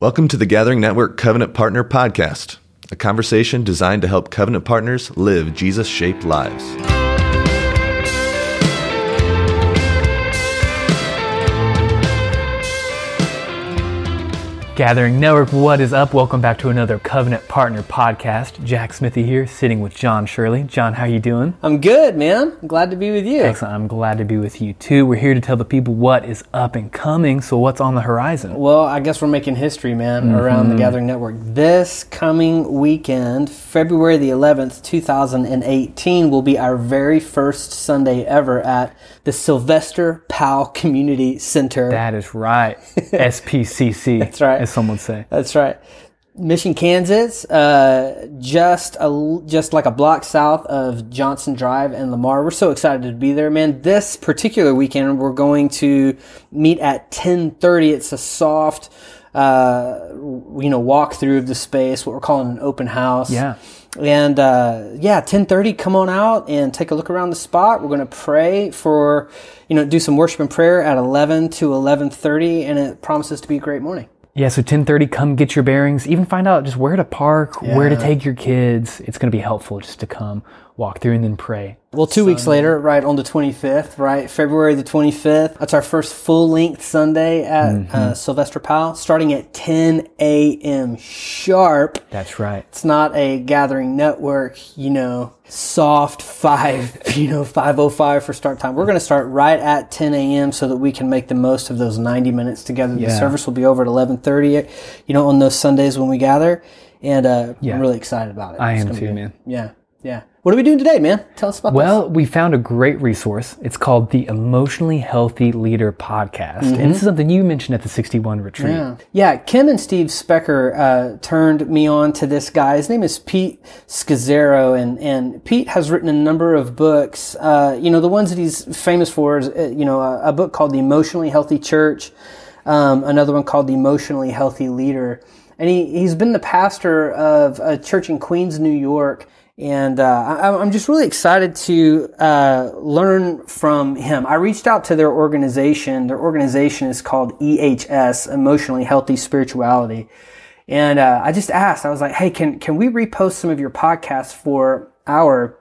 Welcome to the Gathering Network Covenant Partner Podcast, a conversation designed to help covenant partners live Jesus shaped lives. Gathering Network, what is up? Welcome back to another Covenant Partner podcast. Jack Smithy here, sitting with John Shirley. John, how you doing? I'm good, man. I'm glad to be with you. Excellent. I'm glad to be with you too. We're here to tell the people what is up and coming. So, what's on the horizon? Well, I guess we're making history, man, mm-hmm. around the Gathering Network. This coming weekend, February the 11th, 2018, will be our very first Sunday ever at the Sylvester Powell Community Center. That is right. SPCC. That's right. As some would say. That's right. Mission, Kansas, uh, just a, just like a block south of Johnson Drive and Lamar. We're so excited to be there, man. This particular weekend, we're going to meet at 1030. It's a soft, uh, you know, walk through of the space, what we're calling an open house. Yeah. And uh, yeah, ten thirty. Come on out and take a look around the spot. We're going to pray for, you know, do some worship and prayer at eleven to eleven thirty, and it promises to be a great morning. Yeah, so 10:30 come get your bearings, even find out just where to park, where to take your kids. It's going to be helpful just to come walk through and then pray. Well, two weeks later, right on the 25th, right, February the 25th, that's our first full length Sunday at uh, Sylvester Powell, starting at 10 a.m. sharp. That's right. It's not a gathering network, you know, soft five, you know, 505 for start time. We're going to start right at 10 a.m. so that we can make the most of those 90 minutes together. The service will be over at 1130, you know, on those Sundays when we gather. And uh, Yeah. I'm really excited about it. I It's am too, be- man. Yeah, yeah. What are we doing today, man? Tell us about this. Well, we found a great resource. It's called the Emotionally Healthy Leader Podcast. And this is something you mentioned at the 61 retreat. Yeah. Yeah, Kim and Steve Specker uh, turned me on to this guy. His name is Pete Scazzero, and, and Pete has written a number of books. Uh, you know, the ones that he's famous for is, uh, you know, a, a book called The Emotionally Healthy Church, um, another one called The Emotionally Healthy Leader. And he, he's been the pastor of a church in Queens, New York. And uh, I, I'm just really excited to uh, learn from him. I reached out to their organization. Their organization is called EHS, Emotionally Healthy Spirituality. And uh, I just asked, I was like, hey, can, can we repost some of your podcasts for our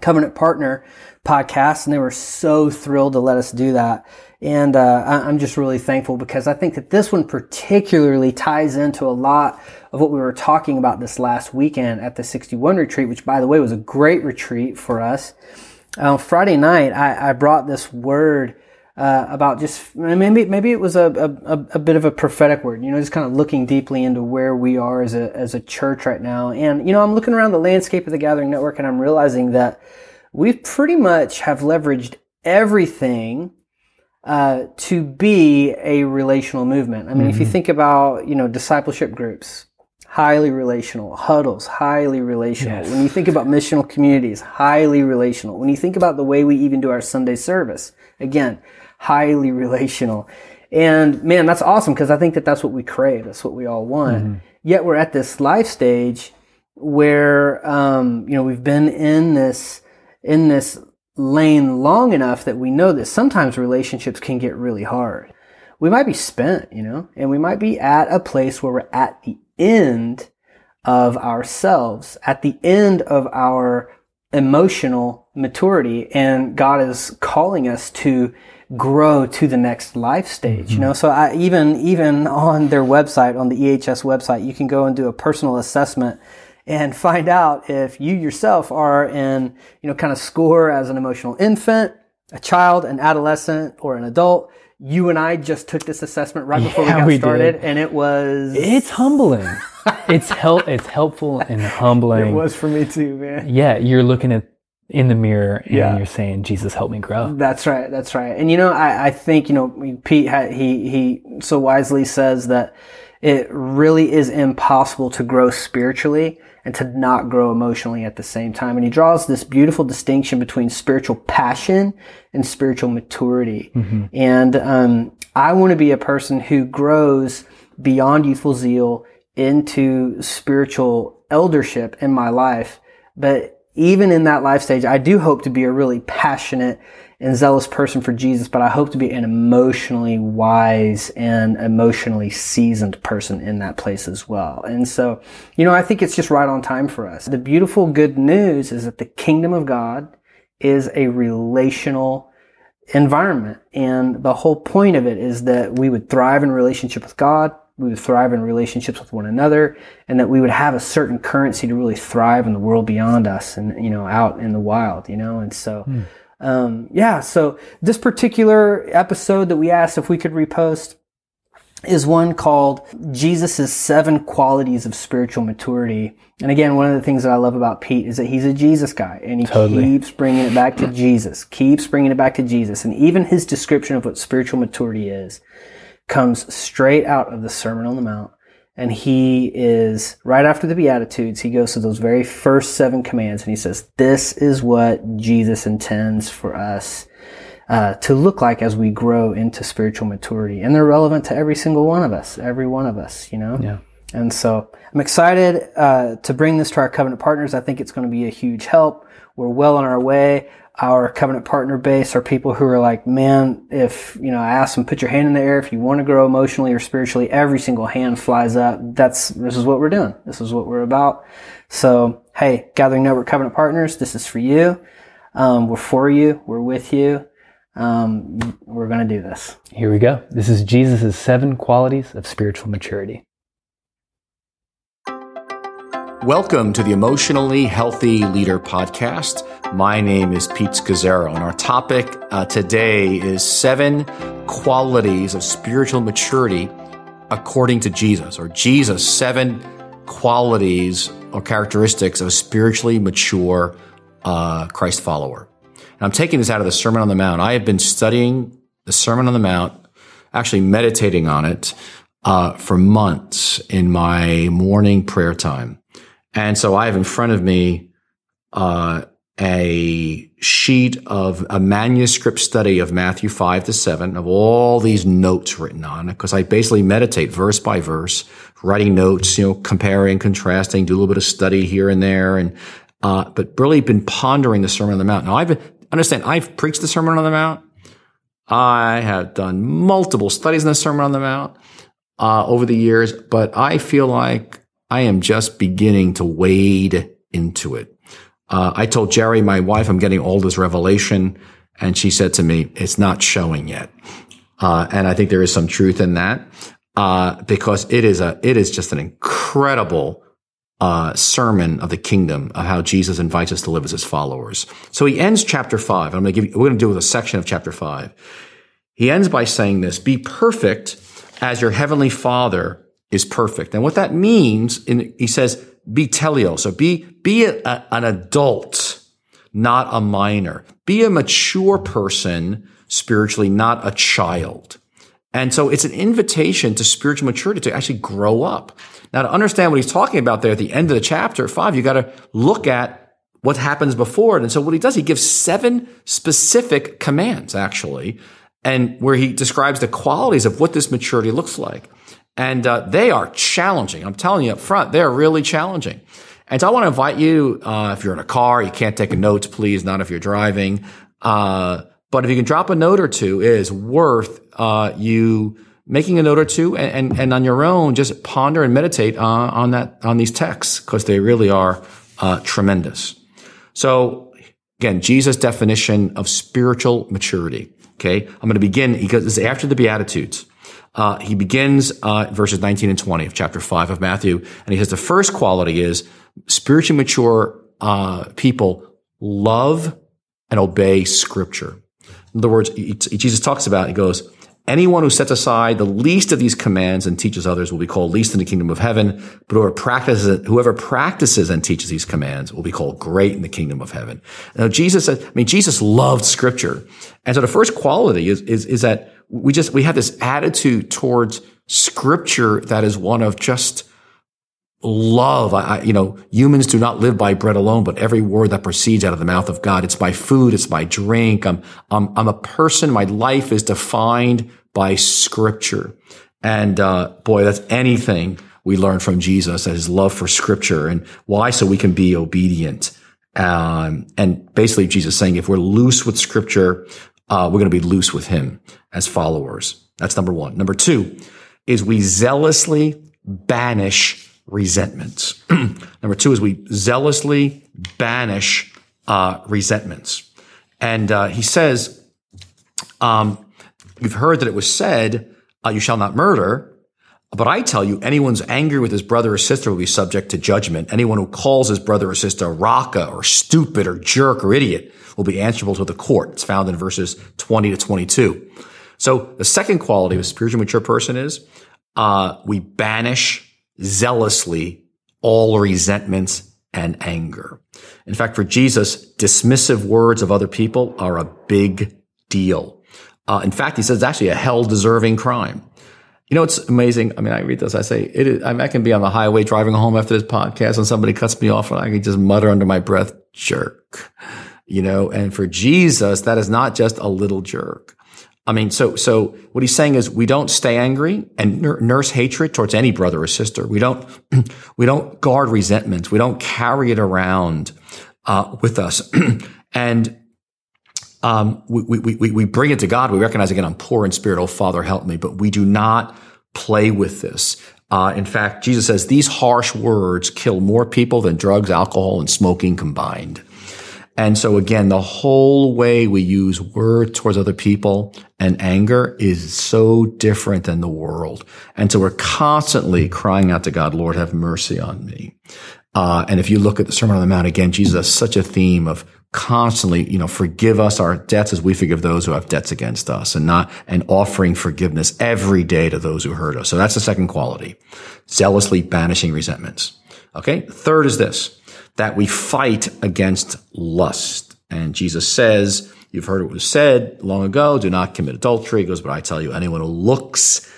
Covenant Partner podcast? And they were so thrilled to let us do that. And uh, I'm just really thankful because I think that this one particularly ties into a lot of what we were talking about this last weekend at the 61 retreat, which, by the way, was a great retreat for us. Uh, Friday night, I, I brought this word uh, about just maybe maybe it was a, a- a bit of a prophetic word, you know, just kind of looking deeply into where we are as a as a church right now. And you know, I'm looking around the landscape of the Gathering Network, and I'm realizing that we pretty much have leveraged everything uh, to be a relational movement. I mean, if you think about you know discipleship groups, highly relational, huddles, highly relational. Yes. When you think about missional communities, highly relational. When you think about the way we even do our Sunday service, again, highly relational. And man, that's awesome because I think that that's what we crave. That's what we all want. Yet we're at this life stage where um, you know we've been in this in this lane long enough that we know that sometimes relationships can get really hard. We might be spent, you know, and we might be at a place where we're at the end of ourselves, at the end of our emotional maturity, and God is calling us to grow to the next life stage. You mm-hmm. know, so I even even on their website, on the EHS website, you can go and do a personal assessment and find out if you yourself are in, you know, kind of score as an emotional infant, a child, an adolescent, or an adult. You and I just took this assessment right before Yeah, we got we did. started, and it was It's humbling. it's help. It's helpful and humbling. it was for me too, man. Yeah, you're looking at in the mirror and Yeah. you're saying, "Jesus, help me grow." That's right. That's right. And you know, I, I think you know Pete. ha- He he so wisely says that it really is impossible to grow spiritually and to not grow emotionally at the same time. And he draws this beautiful distinction between spiritual passion and spiritual maturity. And um, I want to be a person who grows beyond youthful zeal into spiritual eldership in my life. But even in that life stage, I do hope to be a really passionate and zealous person for Jesus, but I hope to be an emotionally wise and emotionally seasoned person in that place as well. And so, you know, I think it's just right on time for us. The beautiful good news is that the kingdom of God is a relational environment. And the whole point of it is that we would thrive in relationship with God, we would thrive in relationships with one another, and that we would have a certain currency to really thrive in the world beyond us and, you know, out in the wild, you know? And so, mm. Um, yeah, so this particular episode that we asked if we could repost, is one called Jesus' seven qualities of spiritual maturity. And again, one of the things that I love about Pete is that he's a Jesus guy and he totally. keeps bringing it back to Jesus, keeps bringing it back to Jesus. And even his description of what spiritual maturity is comes straight out of the Sermon on the Mount. And he is right after the Beatitudes, he goes to those very first seven commands and he says, this is what Jesus intends for us uh, to look like as we grow into spiritual maturity. And they're relevant to every single one of us, every one of us, you know? Yeah. And so I'm excited uh, to bring this to our covenant partners. I think it's going to be a huge help. We're well on our way. Our covenant partner base are people who are like, man, if, you know, I ask them, put your hand in the air. If you want to grow emotionally or spiritually, every single hand flies up. That's, this is what we're doing. This is what we're about. So, hey, Gathering Network Covenant Partners, this is for you. Um, we're for you. We're with you um, we're going to do this. Here we go. This is Jesus' seven qualities of spiritual maturity. Welcome to the Emotionally Healthy Leader podcast. My name is Pete Scazzero, and our topic uh, today is seven qualities of spiritual maturity according to Jesus, or Jesus' seven qualities or characteristics of a spiritually mature uh, Christ follower. And I'm taking this out of the Sermon on the Mount. I have been studying the Sermon on the Mount, actually meditating on it uh, for months in my morning prayer time. And so I have in front of me uh, a sheet of a manuscript study of Matthew 5 to 7 of all these notes written on it because I basically meditate verse by verse, writing notes, you know, comparing, contrasting, do a little bit of study here and there and uh, but really been pondering the Sermon on the Mount. Now I've understand, I've preached the Sermon on the Mount. I have done multiple studies in the Sermon on the Mount uh, over the years, but I feel like I am just beginning to wade into it. Uh, I told Geri, my wife, I'm getting all this revelation, and she said to me, "It's not showing yet." Uh, and I think there is some truth in that uh, because it is a it is just an incredible uh, sermon of the kingdom of how Jesus invites us to live as his followers. So he ends chapter five. I'm going to give you, we're going to do with a section of chapter five. He ends by saying this, be perfect as your heavenly father is perfect. And what that means, in, he says, be teleo. So be, be a, a, an adult, not a minor. Be a mature person spiritually, not a child. And so it's an invitation to spiritual maturity to actually grow up. Now, to understand what he's talking about there at the end of the chapter five, you got to look at what happens before it. And so what he does, he gives seven specific commands, actually, and where he describes the qualities of what this maturity looks like. And uh, they are challenging. I'm telling you up front, they're really challenging. And so I want to invite you, uh, if you're in a car, you can't take notes, please, not if you're driving. Uh, but if you can drop a note or two, it is worth uh, you making a note or two and, and, and, on your own, just ponder and meditate on, on that, on these texts because they really are uh, tremendous. So again, Jesus' definition of spiritual maturity. Okay. I'm going to begin because it's after the Beatitudes. Uh, he begins uh, verses 19 and 20 of chapter 5 of Matthew. And he says the first quality is spiritually mature uh, people love and obey scripture. In other words, Jesus talks about, he goes, anyone who sets aside the least of these commands and teaches others will be called least in the kingdom of heaven. But whoever practices, whoever practices and teaches these commands will be called great in the kingdom of heaven. Now, Jesus said, I mean, Jesus loved scripture. And so the first quality is, is, is that we just, we have this attitude towards scripture that is one of just, love. I, you know, humans do not live by bread alone, but every word that proceeds out of the mouth of God. It's by food. It's by drink. I'm, I'm, I'm a person. My life is defined by scripture. And, uh, boy, that's anything we learn from Jesus, that his love for scripture and why? So we can be obedient Um, and basically Jesus saying if we're loose with scripture, uh, we're going to be loose with him as followers. That's number one. Number two is we zealously banish resentments. number two is we zealously banish uh, resentments. And uh, he says, um, you've heard that it was said, uh, you shall not murder. But I tell you, anyone's angry with his brother or sister will be subject to judgment. Anyone who calls his brother or sister raka or stupid or jerk or idiot will be answerable to the court. It's found in verses 20 to 22. So the second quality of a spiritually mature person is, uh, we banish zealously all resentments and anger. In fact, for Jesus, dismissive words of other people are a big deal. Uh, in fact, he says it's actually a hell deserving crime. You know, it's amazing. I mean, I read this. I say, it is, I, mean, I can be on the highway driving home after this podcast and somebody cuts me off and I can just mutter under my breath, jerk. You know, and for Jesus, that is not just a little jerk. I mean, so, so what he's saying is we don't stay angry and nurse hatred towards any brother or sister. We don't, we don't guard resentments. We don't carry it around, uh, with us. and, um, we, we, we, we bring it to God. We recognize again, I'm poor in spirit. Oh, Father, help me. But we do not play with this. Uh, in fact, Jesus says these harsh words kill more people than drugs, alcohol, and smoking combined. And so again, the whole way we use words towards other people and anger is so different than the world. And so we're constantly crying out to God, Lord, have mercy on me. Uh, and if you look at the Sermon on the Mount again, Jesus has such a theme of constantly, you know, forgive us our debts as we forgive those who have debts against us and not, and offering forgiveness every day to those who hurt us. So that's the second quality. Zealously banishing resentments. Okay. Third is this, that we fight against lust. And Jesus says, you've heard it was said long ago, do not commit adultery. He goes, but I tell you, anyone who looks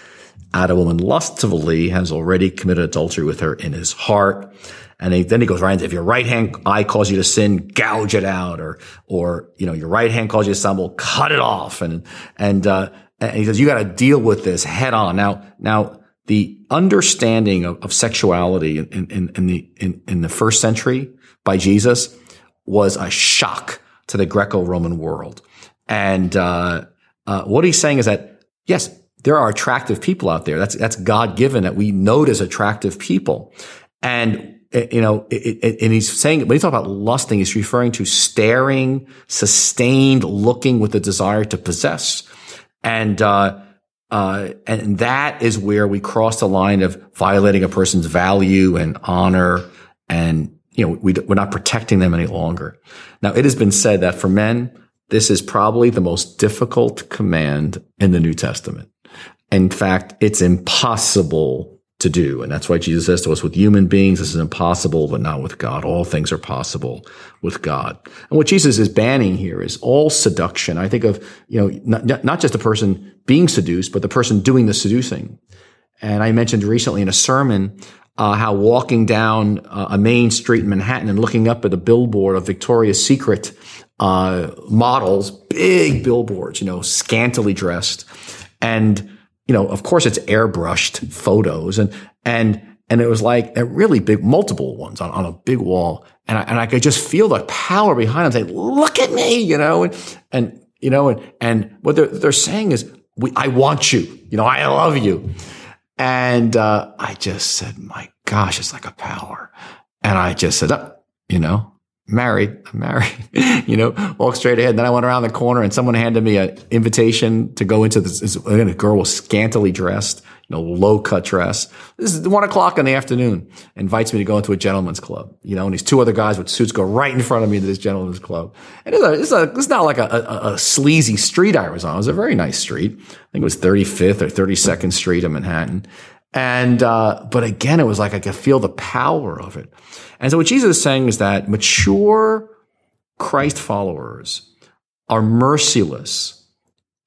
at a woman lustfully has already committed adultery with her in his heart. And he, then he goes right if your right hand eye calls you to sin, gouge it out, or, or, you know, your right hand calls you to stumble, cut it off. And, and, uh, and he says, you got to deal with this head on. Now, now, the understanding of, of sexuality in, in, in, the, in, in the first century by Jesus was a shock to the Greco-Roman world. And, uh, uh, what he's saying is that, yes, there are attractive people out there. That's, that's God given that we note as attractive people. And Eh, you know, it, it, and he's saying when he talks about lusting, he's referring to staring, sustained looking with a desire to possess, and uh, uh, and that is where we cross the line of violating a person's value and honor, and you know, we, we're not protecting them any longer. Now, it has been said that for men, this is probably the most difficult command in the New Testament. In fact, it's impossible to do. And that's why Jesus says to us, with human beings, this is impossible, but not with God. All things are possible with God. And what Jesus is banning here is all seduction. I think of, you know, not, not just the person being seduced, but the person doing the seducing. And I mentioned recently in a sermon, uh, how walking down uh, a main street in Manhattan and looking up at a billboard of Victoria's Secret uh, models, big billboards, you know, scantily dressed, and you know, of course it's airbrushed photos and, and, and it was like a really big, multiple ones on, on a big wall. And I, and I could just feel the power behind them saying, look at me, you know, and, and, you know, and, and what they're, they're saying is, we, I want you, you know, I love you. And, uh, I just said, my gosh, it's like a power. And I just said, oh, you know, married, I'm married, you know, walk straight ahead. And then I went around the corner and someone handed me an invitation to go into this. Again, a girl was scantily dressed, you know, low cut dress. This is one o'clock in the afternoon. Invites me to go into a gentleman's club, you know, and these two other guys with suits go right in front of me to this gentleman's club. And it's, a, it's, a, it's not like a, a, a sleazy street I was on. It was a very nice street. I think it was 35th or 32nd Street in Manhattan. And, uh, but again, it was like I could feel the power of it. And so what Jesus is saying is that mature Christ followers are merciless,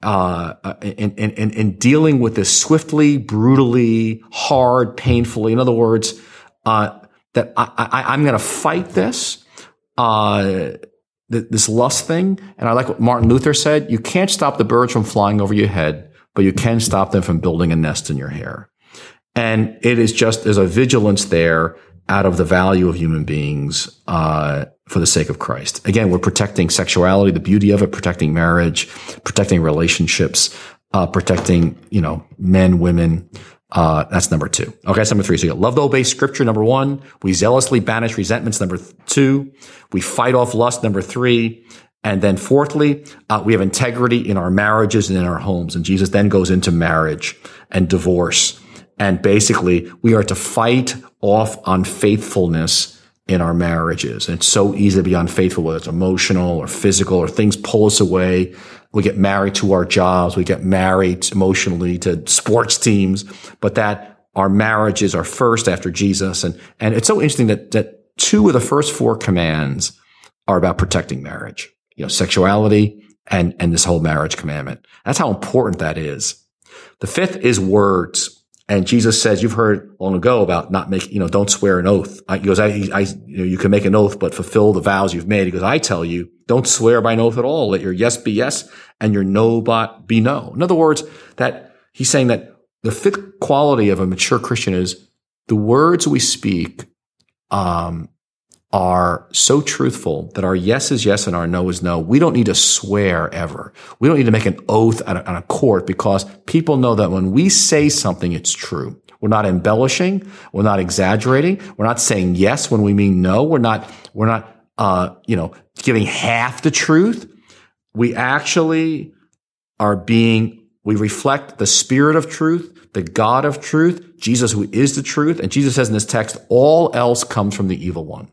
uh, in, in, in dealing with this swiftly, brutally, hard, painfully. In other words, uh, that I, I, am going to fight this, uh, this lust thing. And I like what Martin Luther said. You can't stop the birds from flying over your head, but you can stop them from building a nest in your hair. And it is just, there's a vigilance there out of the value of human beings, uh, for the sake of Christ. Again, we're protecting sexuality, the beauty of it, protecting marriage, protecting relationships, uh, protecting, you know, men, women. Uh, that's number two. Okay, number three. So you love to obey scripture, number one. We zealously banish resentments, number two. We fight off lust, number three. And then fourthly, uh, we have integrity in our marriages and in our homes. And Jesus then goes into marriage and divorce. And basically, we are to fight off unfaithfulness in our marriages. And it's so easy to be unfaithful, whether it's emotional or physical or things pull us away. We get married to our jobs. We get married emotionally to sports teams, but that our marriages are first after Jesus. And, and it's so interesting that, that two of the first four commands are about protecting marriage, you know, sexuality and, and this whole marriage commandment. That's how important that is. The fifth is words. And Jesus says, you've heard long ago about not making, you know, don't swear an oath. He goes, I, I, you know, you can make an oath, but fulfill the vows you've made. He goes, I tell you, don't swear by an oath at all. Let your yes be yes and your no be no. In other words, that he's saying that the fifth quality of a mature Christian is the words we speak, um, are so truthful that our yes is yes and our no is no. We don't need to swear ever. We don't need to make an oath on a, on a court because people know that when we say something, it's true. We're not embellishing. We're not exaggerating. We're not saying yes when we mean no. We're not, we're not, uh, you know, giving half the truth. We actually are being, we reflect the spirit of truth, the God of truth, Jesus who is the truth. And Jesus says in this text, all else comes from the evil one.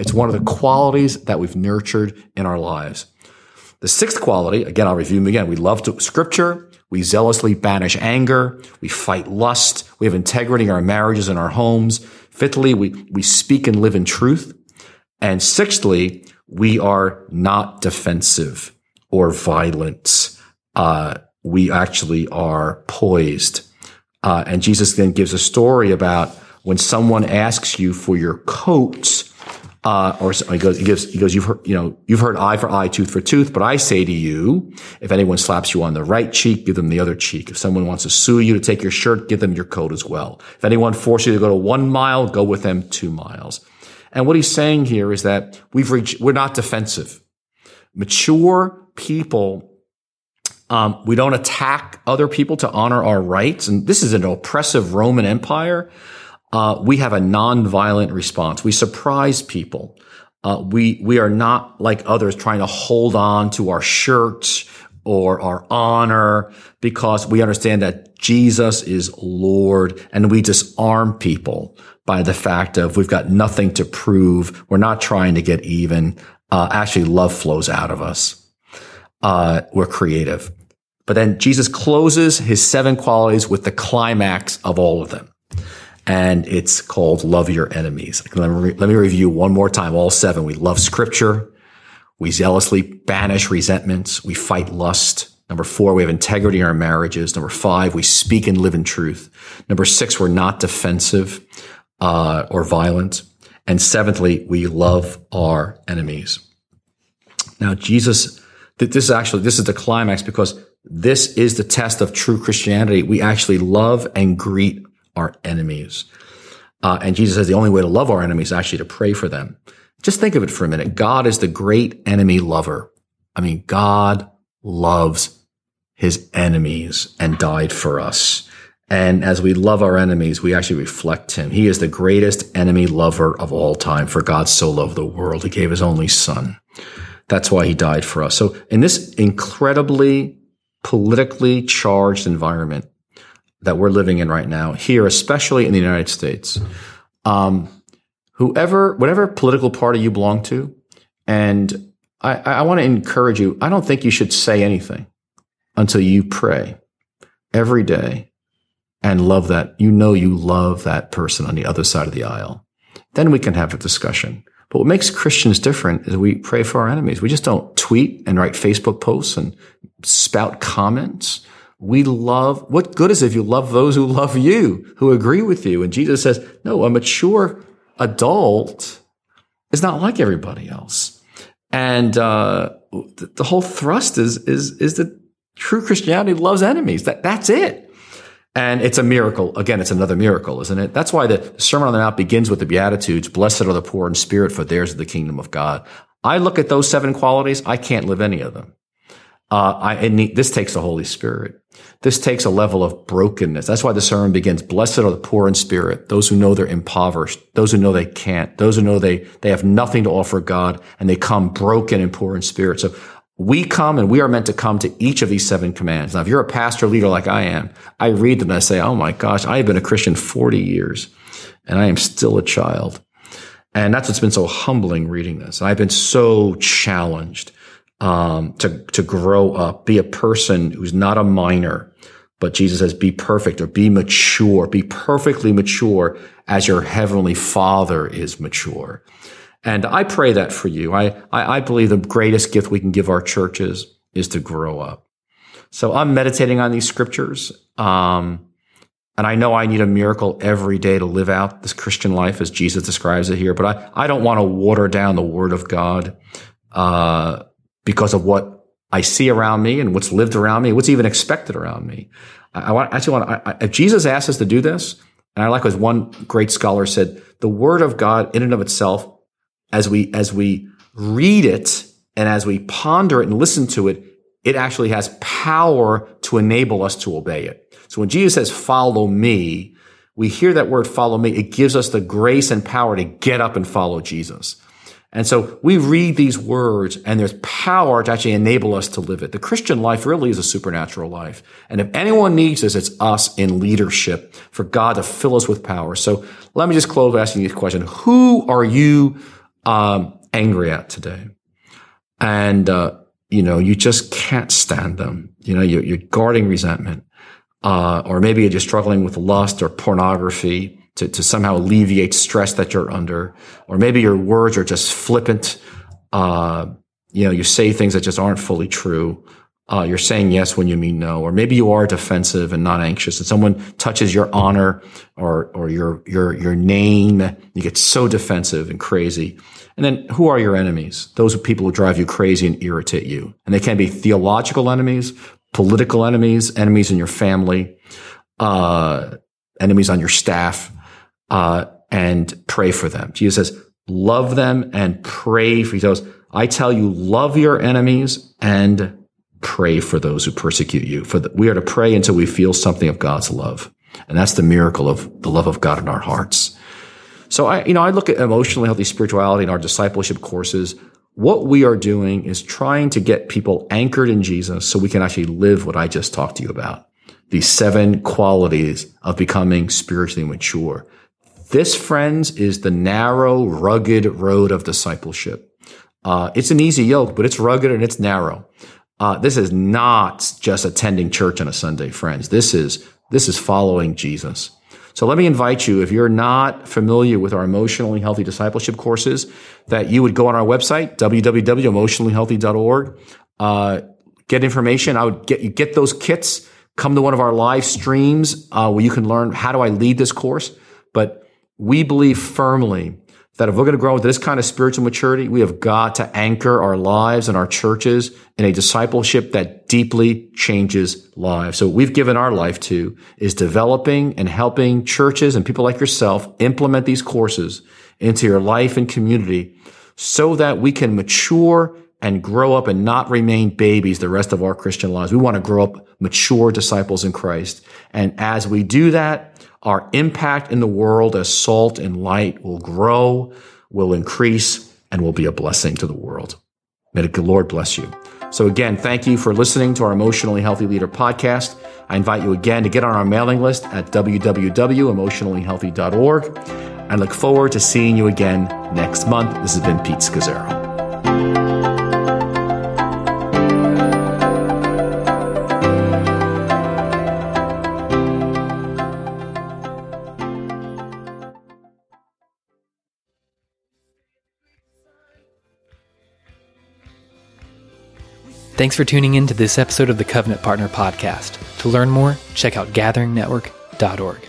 It's one of the qualities that we've nurtured in our lives. The sixth quality, again, I'll review them again. We love to, scripture. We zealously banish anger. We fight lust. We have integrity in our marriages and our homes. Fifthly, we, we speak and live in truth. And sixthly, we are not defensive or violent. Uh, we actually are poised. Uh, and Jesus then gives a story about when someone asks you for your coat, uh, or he goes, he gives, he goes, you've heard, you know, you've heard eye for eye, tooth for tooth, but I say to you, if anyone slaps you on the right cheek, give them the other cheek. If someone wants to sue you to take your shirt, give them your coat as well. If anyone forces you to go to one mile, go with them two miles. And what he's saying here is that we've reached, we're not defensive. Mature people um, we don't attack other people to honor our rights. And this is an oppressive Roman Empire uh, we have a nonviolent response. We surprise people. Uh, we we are not like others trying to hold on to our shirts or our honor because we understand that Jesus is Lord and we disarm people by the fact of we've got nothing to prove. We're not trying to get even. Uh, actually, love flows out of us. Uh, we're creative. But then Jesus closes his seven qualities with the climax of all of them and it's called Love Your Enemies. Let me, let me review one more time all seven. We love scripture. We zealously banish resentments. We fight lust. Number four, we have integrity in our marriages. Number five, we speak and live in truth. Number six, we're not defensive uh, or violent. And seventhly, we love our enemies. Now, Jesus, this is actually, this is the climax because this is the test of true Christianity. We actually love and greet our enemies. Uh, and Jesus says the only way to love our enemies is actually to pray for them. Just think of it for a minute. God is the great enemy lover. I mean, God loves his enemies and died for us. And as we love our enemies, we actually reflect him. He is the greatest enemy lover of all time. For God so loved the world, he gave his only son. That's why he died for us. So in this incredibly politically charged environment, that we're living in right now here, especially in the United States. Um, whoever, whatever political party you belong to, and I, I want to encourage you. I don't think you should say anything until you pray every day and love that. You know, you love that person on the other side of the aisle. Then we can have a discussion. But what makes Christians different is we pray for our enemies. We just don't tweet and write Facebook posts and spout comments we love, what good is it if you love those who love you, who agree with you? And Jesus says, no, a mature adult is not like everybody else. And, uh, the, whole thrust is, is, is that true Christianity loves enemies. That, that's it. And it's a miracle. Again, it's another miracle, isn't it? That's why the Sermon on the Mount begins with the Beatitudes. Blessed are the poor in spirit, for theirs is the kingdom of God. I look at those seven qualities. I can't live any of them. Uh, I, need, this takes the Holy Spirit. This takes a level of brokenness. That's why the sermon begins. Blessed are the poor in spirit, those who know they're impoverished, those who know they can't, those who know they, they have nothing to offer God and they come broken and poor in spirit. So we come and we are meant to come to each of these seven commands. Now, if you're a pastor leader like I am, I read them and I say, Oh my gosh, I have been a Christian 40 years and I am still a child. And that's what's been so humbling reading this. I've been so challenged, um, to, to grow up, be a person who's not a minor, but Jesus says, be perfect or be mature, be perfectly mature as your heavenly father is mature. And I pray that for you. I, I, I believe the greatest gift we can give our churches is to grow up. So I'm meditating on these scriptures. Um, and I know I need a miracle every day to live out this Christian life as Jesus describes it here, but I, I don't want to water down the word of God, uh, because of what I see around me and what's lived around me, what's even expected around me. I, want, actually want, I, if Jesus asks us to do this, and I like what one great scholar said, the word of God in and of itself as we, as we read it and as we ponder it and listen to it, it actually has power to enable us to obey it. So when Jesus says, follow me, we hear that word follow me. It gives us the grace and power to get up and follow Jesus. And so we read these words and there's power to actually enable us to live it. The Christian life really is a supernatural life. And if anyone needs this, it's us in leadership for God to fill us with power. So let me just close by asking you this question. Who are you um, angry at today. And, uh, you know, you just can't stand them. You know, you're, you're guarding resentment. Uh, or maybe you're just struggling with lust or pornography to, to somehow alleviate stress that you're under. Or maybe your words are just flippant. Uh, you know, you say things that just aren't fully true. Uh, you're saying yes when you mean no, or maybe you are defensive and not anxious, and someone touches your honor or or your your your name, you get so defensive and crazy. And then who are your enemies? Those are people who drive you crazy and irritate you, and they can be theological enemies, political enemies, enemies in your family, uh, enemies on your staff, uh, and pray for them. Jesus says, love them and pray for those. I tell you, love your enemies and pray for those who persecute you. For the, we are to pray until we feel something of God's love. And that's the miracle of the love of God in our hearts. So I, you know, I look at emotionally healthy spirituality in our discipleship courses. What we are doing is trying to get people anchored in Jesus so we can actually live what I just talked to you about. These seven qualities of becoming spiritually mature. This, friends, is the narrow, rugged road of discipleship. Uh, it's an easy yoke, but it's rugged and it's narrow. Uh, this is not just attending church on a Sunday, friends. This is this is following Jesus. So let me invite you, if you're not familiar with our emotionally healthy discipleship courses, that you would go on our website, www.emotionallyhealthy.org, uh, get information. I would get you get those kits. Come to one of our live streams uh, where you can learn how do I lead this course. But we believe firmly that if we're going to grow into this kind of spiritual maturity, we have got to anchor our lives and our churches in a discipleship that deeply changes lives. So what we've given our life to is developing and helping churches and people like yourself implement these courses into your life and community so that we can mature and grow up and not remain babies the rest of our Christian lives. We want to grow up mature disciples in Christ. And as we do that, our impact in the world as salt and light will grow, will increase, and will be a blessing to the world. May the Lord bless you. So again, thank you for listening to our Emotionally Healthy Leader podcast. I invite you again to get on our mailing list at www.emotionallyhealthy.org. I look forward to seeing you again next month. This has been Pete Scazzero. Thanks for tuning in to this episode of the Covenant Partner Podcast. To learn more, check out gatheringnetwork.org.